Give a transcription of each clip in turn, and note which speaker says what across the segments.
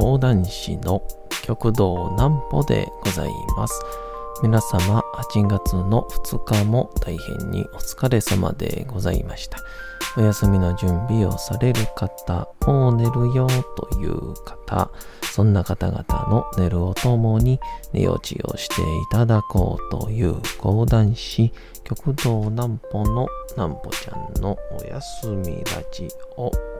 Speaker 1: 講談師の極道南歩でございます。皆様、8月の2日も大変にお疲れ様でございました。お休みの準備をされる方、もう寝るよという方、そんな方々の寝るをともに寝落ちをしていただこうという講談師、極道南歩の南歩ちゃんのお休みラジオ。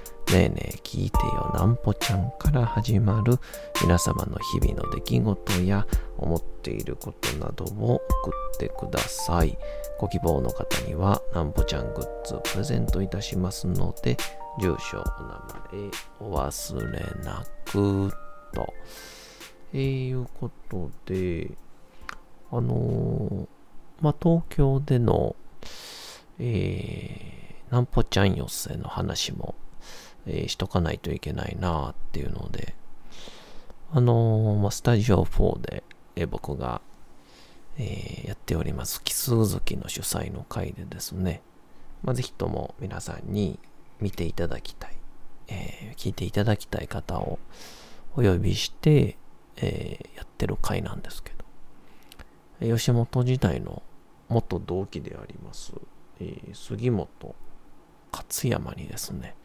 Speaker 1: ねえねえ聞いてよなんぽちゃんから始まる皆様の日々の出来事や思っていることなどを送ってください。ご希望の方にはなんぽちゃんグッズプレゼントいたしますので、住所、お名前、お忘れなくと。えー、いうことで、あのーまあ、東京での、えー、なんぽちゃん寄せの話もえーしとかないといけないなっていうので、あのーまあ、スタジオ4で、えー僕が、えやっております、奇数月の主催の会でですね、まあ、ぜひとも皆さんに見ていただきたい、え聞いていただきたい方をお呼びして、えやってる会なんですけど、吉本時代の元同期であります、え杉本勝山にですね、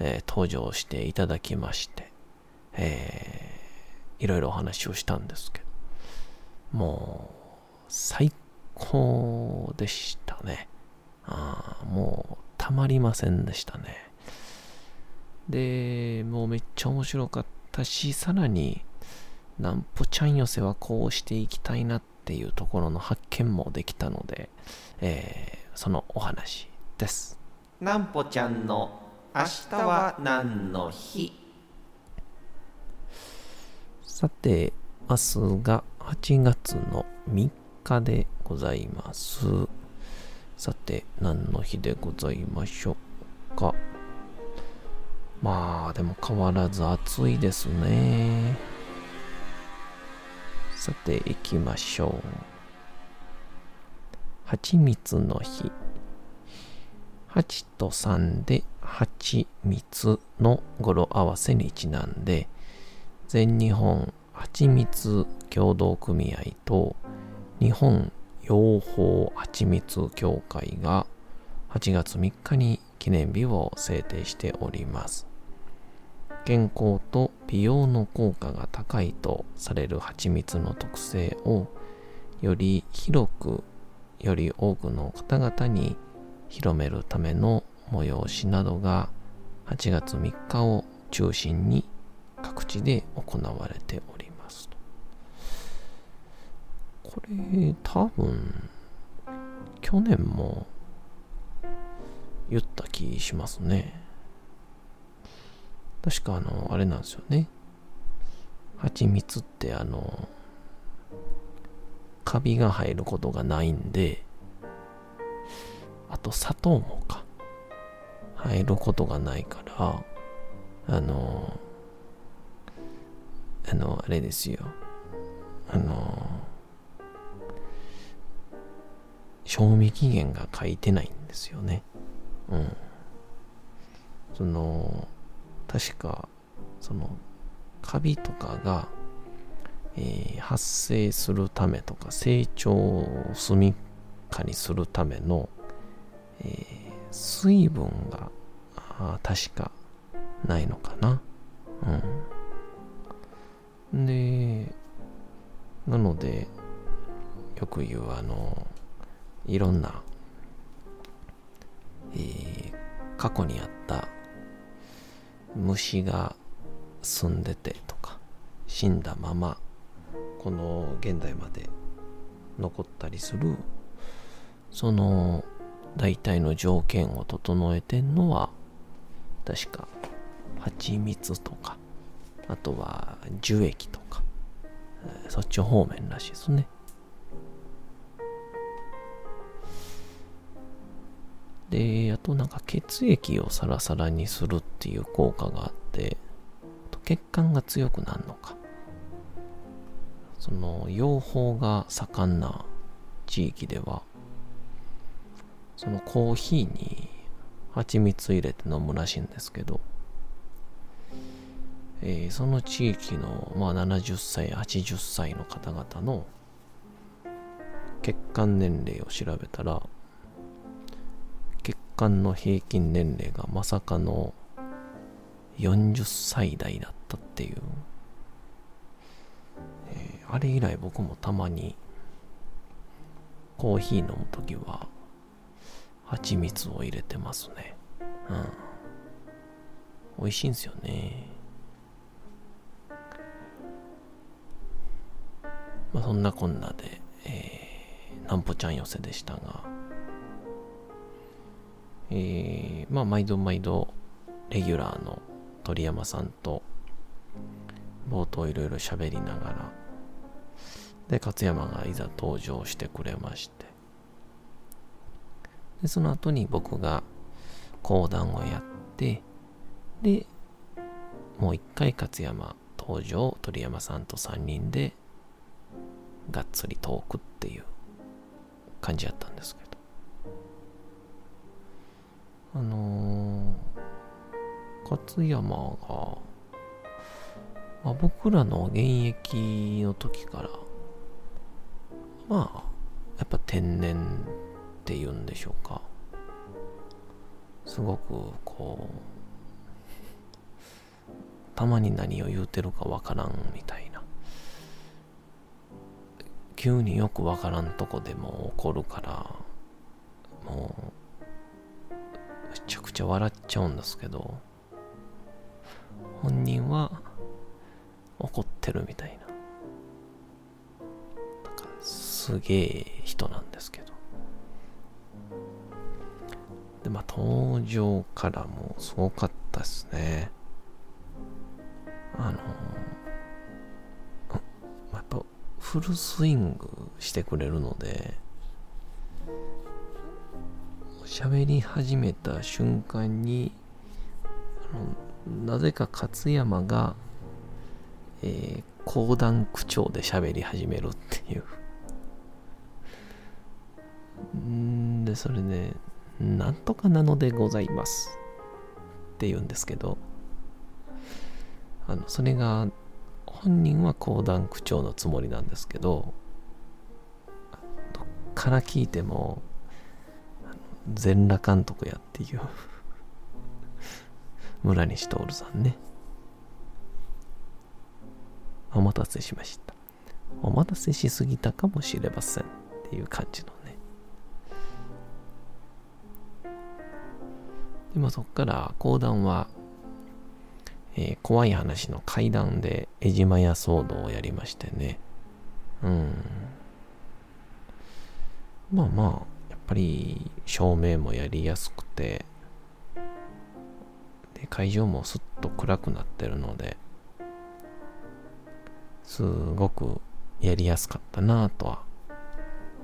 Speaker 1: えー登場していただきまして、えーいろいろお話をしたんですけど、もう、最高でしたね。あーもう、たまりませんでしたね。で、もうめっちゃ面白かったし、さらに、なんぽちゃん寄せはこうしていきたいなっていうところの発見もできたので、えーそのお話です。
Speaker 2: なんぽちゃんの明日は何の日？
Speaker 1: さて、明日が8月の3日でございます。さて、何の日でございましょうか？まあ、でも変わらず暑いですね。さて、行きましょう。蜂蜜の日。8と3で蜂蜜の語呂合わせにちなんで、全日本蜂蜜協同組合と日本養蜂蜂蜜協会が8月3日に記念日を制定しております。健康と美容の効果が高いとされる蜂蜜の特性をより広くより多くの方々に広めるための催しなどが8月3日を中心に各地で行われておりますと。これ多分去年も言った気しますね。確かあの、あれなんですよね。蜂蜜ってあの、カビが入ることがないんで、あと砂糖もか。入ることがないから、あの、あの、あれですよ。あの、賞味期限が書いてないんですよね。うん。その、確か、その、カビとかが、えー発生するためとか、成長を速みかにするための、えー水分が、確かないのかな。うん。で、なので、よく言うあの、いろんな、えー過去にあった虫が住んでてとか、死んだまま、この現代まで残ったりする、その大体の条件を整えてんのは、確か、蜂蜜とか、あとは樹液とか、そっち方面らしいですね。で、あとなんか血液をサラサラにするっていう効果があって、血管が強くなるのか。その養蜂が盛んな地域では、そのコーヒーに蜂蜜入れて飲むらしいんですけど、えー、その地域の、まあ、70歳、80歳の方々の血管年齢を調べたら、血管の平均年齢がまさかの40歳代だったっていう、えー、あれ以来僕もたまにコーヒー飲むときは蜂蜜を入れてますね。うん。美味しいんですよね。まあ、そんなこんなで、えー、なんぽちゃん寄せでしたが、えー、まあ、毎度毎度、レギュラーの鳥山さんと、冒頭いろいろ喋りながら、で、勝山がいざ登場してくれまして、で、その後に僕が講談をやって、で、もう一回勝山登場、鳥山さんと3人でがっつりトークっていう感じやったんですけど。あのー、勝山が、まあ、僕らの現役の時からまあやっぱ天然ていうんでしょうか。すごくこう たまに何を言うてるかわからんみたいな。急によくわからんとこでも起こるからもうめちゃくちゃ笑っちゃうんですけど本人は怒ってるみたいな。すげえ人なんですけど。登場からもすごかったですねあのやっぱフルスイングしてくれるので喋り始めた瞬間にあのなぜか勝山が、えー、講談口調で喋り始めるっていう。んで、それで、なんとかなのでございますって言うんですけど、あの、それが本人は講談口調のつもりなんですけどどっから聞いても全裸監督やっていう村西徹さんね。お待たせしました。お待たせしすぎたかもしれませんっていう感じのねでもそっから講談はえー、怖い話の階段で江島屋騒動をやりましてね。うん。まあまあ、やっぱり照明もやりやすくて、で、会場もすっと暗くなってるので、すごくやりやすかったなとは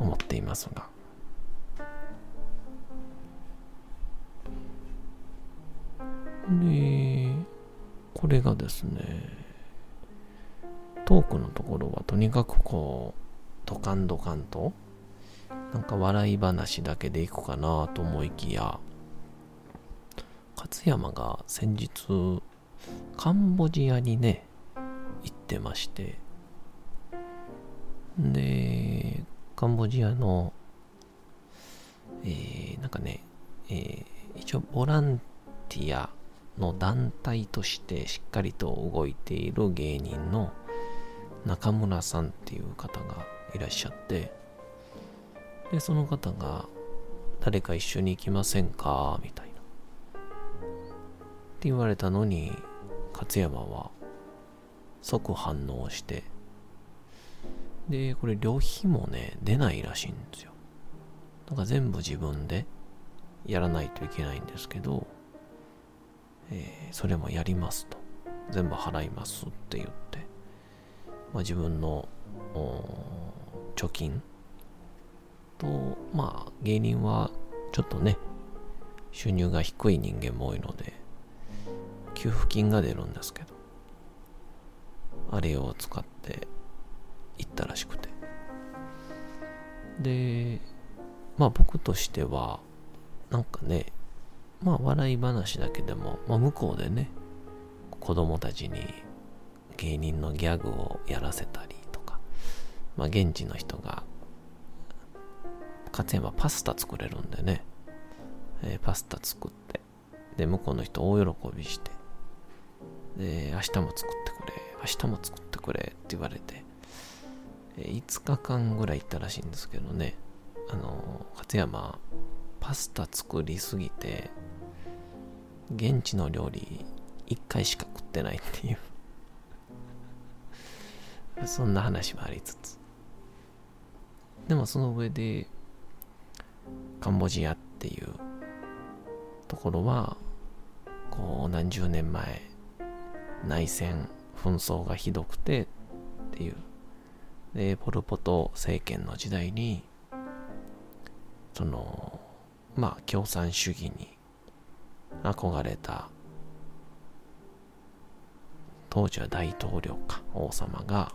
Speaker 1: 思っていますが。で、これがですね、トークのところはとにかくこう、ドカンドカンと、なんか笑い話だけでいくかなと思いきや、勝山が先日、カンボジアにね、行ってまして、で、カンボジアの、えー、なんかね、えー、一応ボランティアの団体としてしっかりと動いている芸人の中村さんっていう方がいらっしゃってでその方が誰か一緒に行きませんか？みたいな。って言われたのに勝山は即反応してでこれ旅費もね出ないらしいんですよ。だから全部自分でやらないといけないんですけどえー、それもやりますと。全部払いますって言って、まあ、自分の貯金とまあ芸人はちょっとね収入が低い人間も多いので給付金が出るんですけどあれを使って行ったらしくて。でまあ僕としてはなんかねまあ笑い話だけでも、まあ、向こうでね子供たちに芸人のギャグをやらせたりとか、まあ、現地の人が勝山パスタ作れるんでね、えー、パスタ作ってで向こうの人大喜びしてで明日も作ってくれ明日も作ってくれって言われて、えー、5日間ぐらい行ったらしいんですけどねあの勝山パスタ作りすぎて現地の料理1回しか食ってないっていう。そんな話もありつつ。でもその上でカンボジアっていうところはこう何十年前内戦紛争がひどくてっていう。でポル・ポト政権の時代にそのまあ共産主義に憧れた。当時は大統領か。王様が。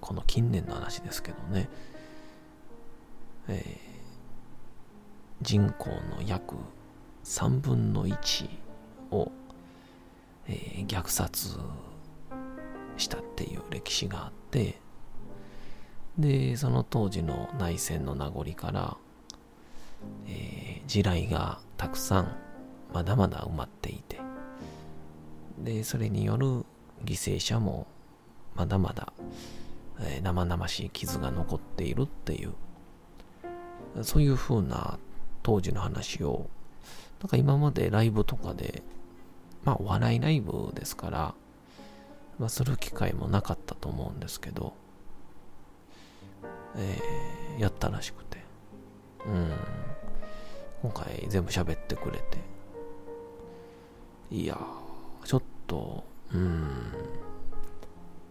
Speaker 1: この近年の話ですけどね、えー、人口の約3分の1を、えー、虐殺したっていう歴史があって。でその当時の内戦の名残から、えー、地雷がたくさんまだまだ埋まっていて。でそれによる犠牲者もまだまだ、えー、生々しい傷が残っているっていう。そういう風な当時の話をなんか今までライブとかでまあお笑いライブですから、まあ、する機会もなかったと思うんですけど、えー、やったらしくて。うん。今回全部喋ってくれて。いやちょっとうん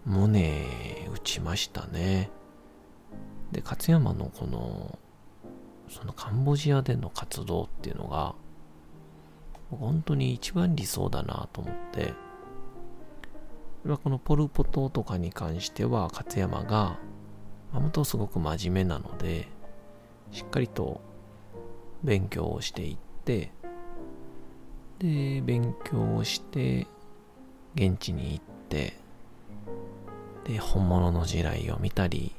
Speaker 1: 胸打ちましたね。で勝山のこのそのカンボジアでの活動っていうのが本当に一番理想だなと思って。このポル・ポトとかに関しては勝山が本当すごく真面目なのでしっかりと勉強をしていってで勉強をして現地に行ってで本物の地雷を見たり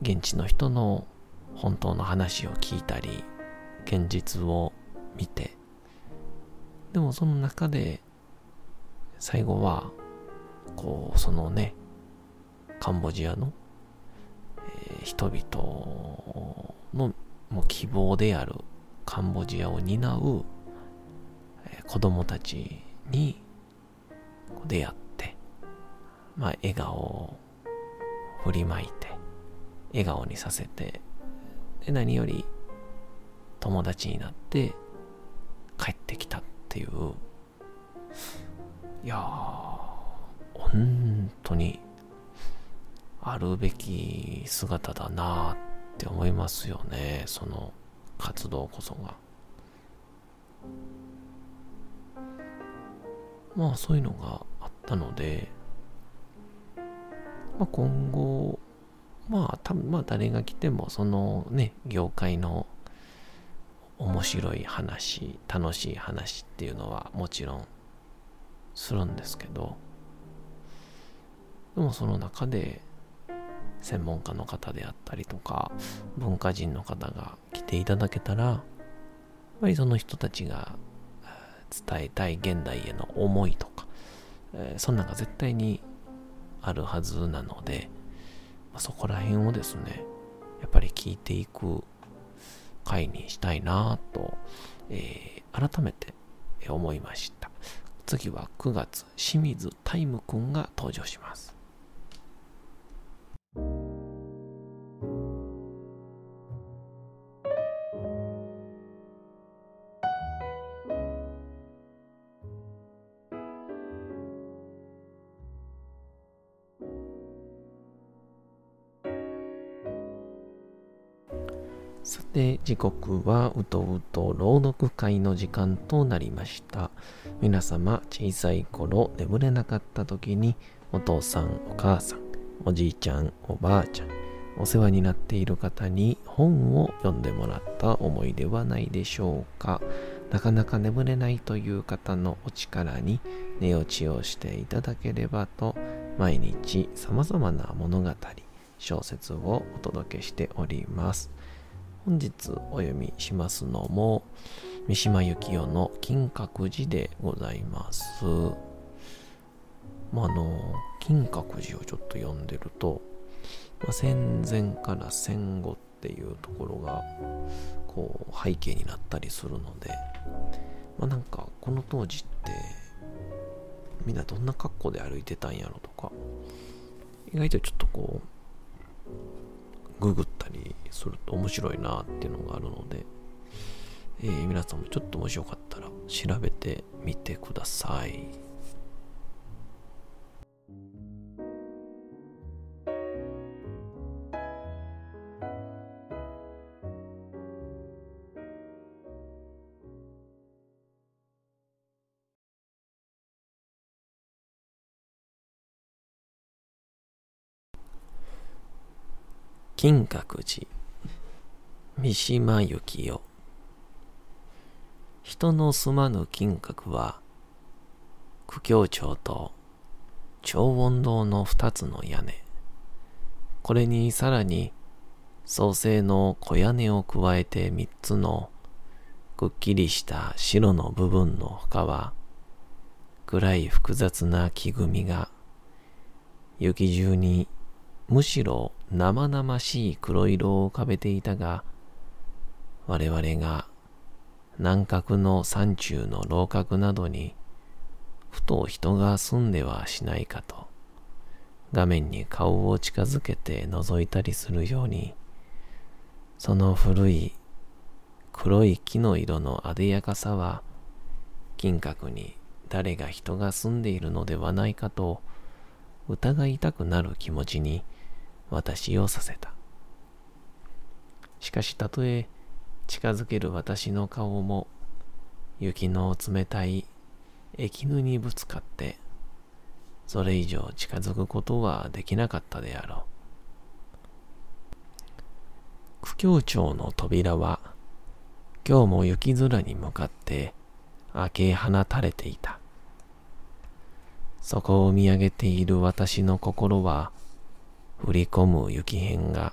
Speaker 1: 現地の人の本当の話を聞いたり現実を見てでもその中で最後はこうそのねカンボジアの、人々のもう希望であるカンボジアを担う、子供たちに出会って、まあ、笑顔を振りまいて笑顔にさせてで何より友達になって帰ってきたっていう。いや本当にあるべき姿だなってって思いますよねその活動こそが。まあそういうのがあったので、まあ、今後まあ多分まあ誰が来てもそのね業界の面白い話楽しい話っていうのはもちろんするんですけどでもその中で専門家の方であったりとか文化人の方が来ていただけたらやっぱりその人たちが伝えたい現代への思いとか、え、そんなんが絶対にあるはずなのでま、そこら辺をですね、やっぱり聞いていく回にしたいなと、えー、改めて思いました。次は9月、清水タイムくんが登場します。さて、時刻はうとうと朗読会の時間となりました。皆様、小さい頃眠れなかった時に、お父さん、お母さん、おじいちゃん、おばあちゃん、お世話になっている方に本を読んでもらった思いではないでしょうか。なかなか眠れないという方のお力に寝落ちをしていただければと、毎日様々な物語、小説をお届けしております。本日お読みしますのも、三島由紀夫の金閣寺でございます。まあ、あの、金閣寺をちょっと読んでると、まあ、戦前から戦後っていうところが、こう、背景になったりするので、まあ、なんか、この当時って、みんなどんな格好で歩いてたんやろとか、意外とちょっとこう、ググったりすると面白いなっていうのがあるので、えー、皆さんもちょっともしよかったら調べてみてください。金閣寺。三島由紀夫。人の住まぬ金閣は苦境町と長音堂の二つの屋根。これにさらに創生の小屋根を加えて三つのくっきりした白の部分の他は暗い複雑な木組みが雪中にむしろ生々しい黒色を浮かべていたが、我々が南角の山中の楼閣などに、ふと人が住んではしないかと、画面に顔を近づけて覗いたりするように、その古い黒い木の色の艶やかさは、金閣に誰が人が住んでいるのではないかと疑いたくなる気持ちに私をさせた。しかしたとえ近づける私の顔も雪の冷たい液ぬにぶつかってそれ以上近づくことはできなかったであろう。苦境町の扉は今日も雪空に向かって開け放たれていた。そこを見上げている私の心は降り込む雪片が、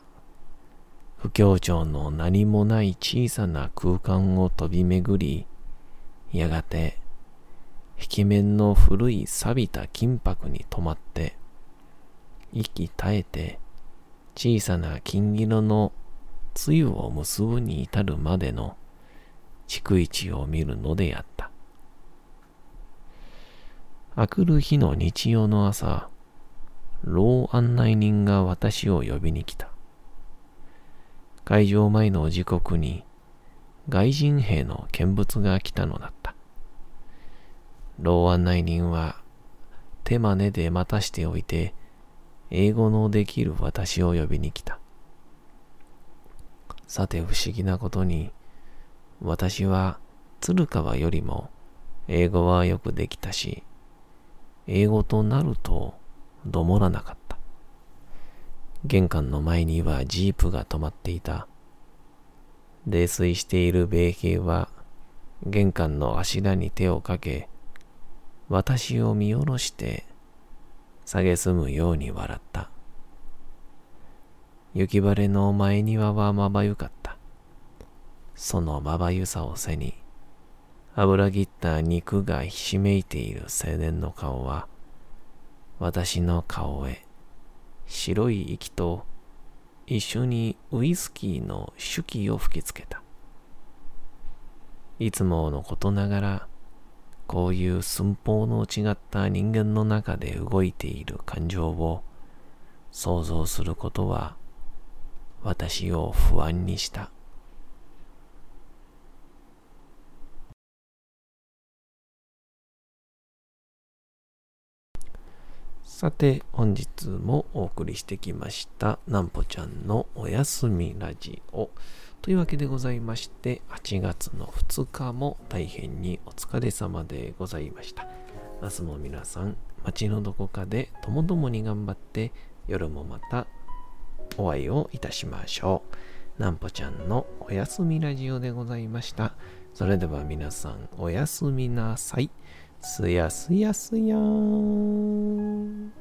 Speaker 1: 不協調の何もない小さな空間を飛び巡り、やがて、壁面の古い錆びた金箔に止まって、息絶えて、小さな金色の露を結ぶに至るまでの逐一を見るのであった。あくる日の日曜の朝、老案内人が私を呼びに来た。会場前の時刻に外人兵の見物が来たのだった。老案内人は手真似で待たしておいて英語のできる私を呼びに来た。さて不思議なことに私は鶴川よりも英語はよくできたし英語となるとどもらなかった。玄関の前にはジープが止まっていた。泥酔している米兵は玄関の柱に手をかけ、私を見下ろして蔑むように笑った。雪晴れの前庭はまばゆかった。そのまばゆさを背に、油ぎった肉がひしめいている青年の顔は、私の顔へ白い息と一緒にウイスキーの手記を吹きつけた。いつものことながら、こういう寸法の違った人間の中で動いている感情を想像することは私を不安にした。さて、本日もお送りしてきました、なんぽちゃんのおやすみラジオ。というわけでございまして、8月の2日も大変にお疲れ様でございました。明日も皆さん、街のどこかでともどもに頑張って、夜もまたお会いをいたしましょう。なんぽちゃんのおやすみラジオでございました。それでは皆さん、おやすみなさい。すやすやすやーん。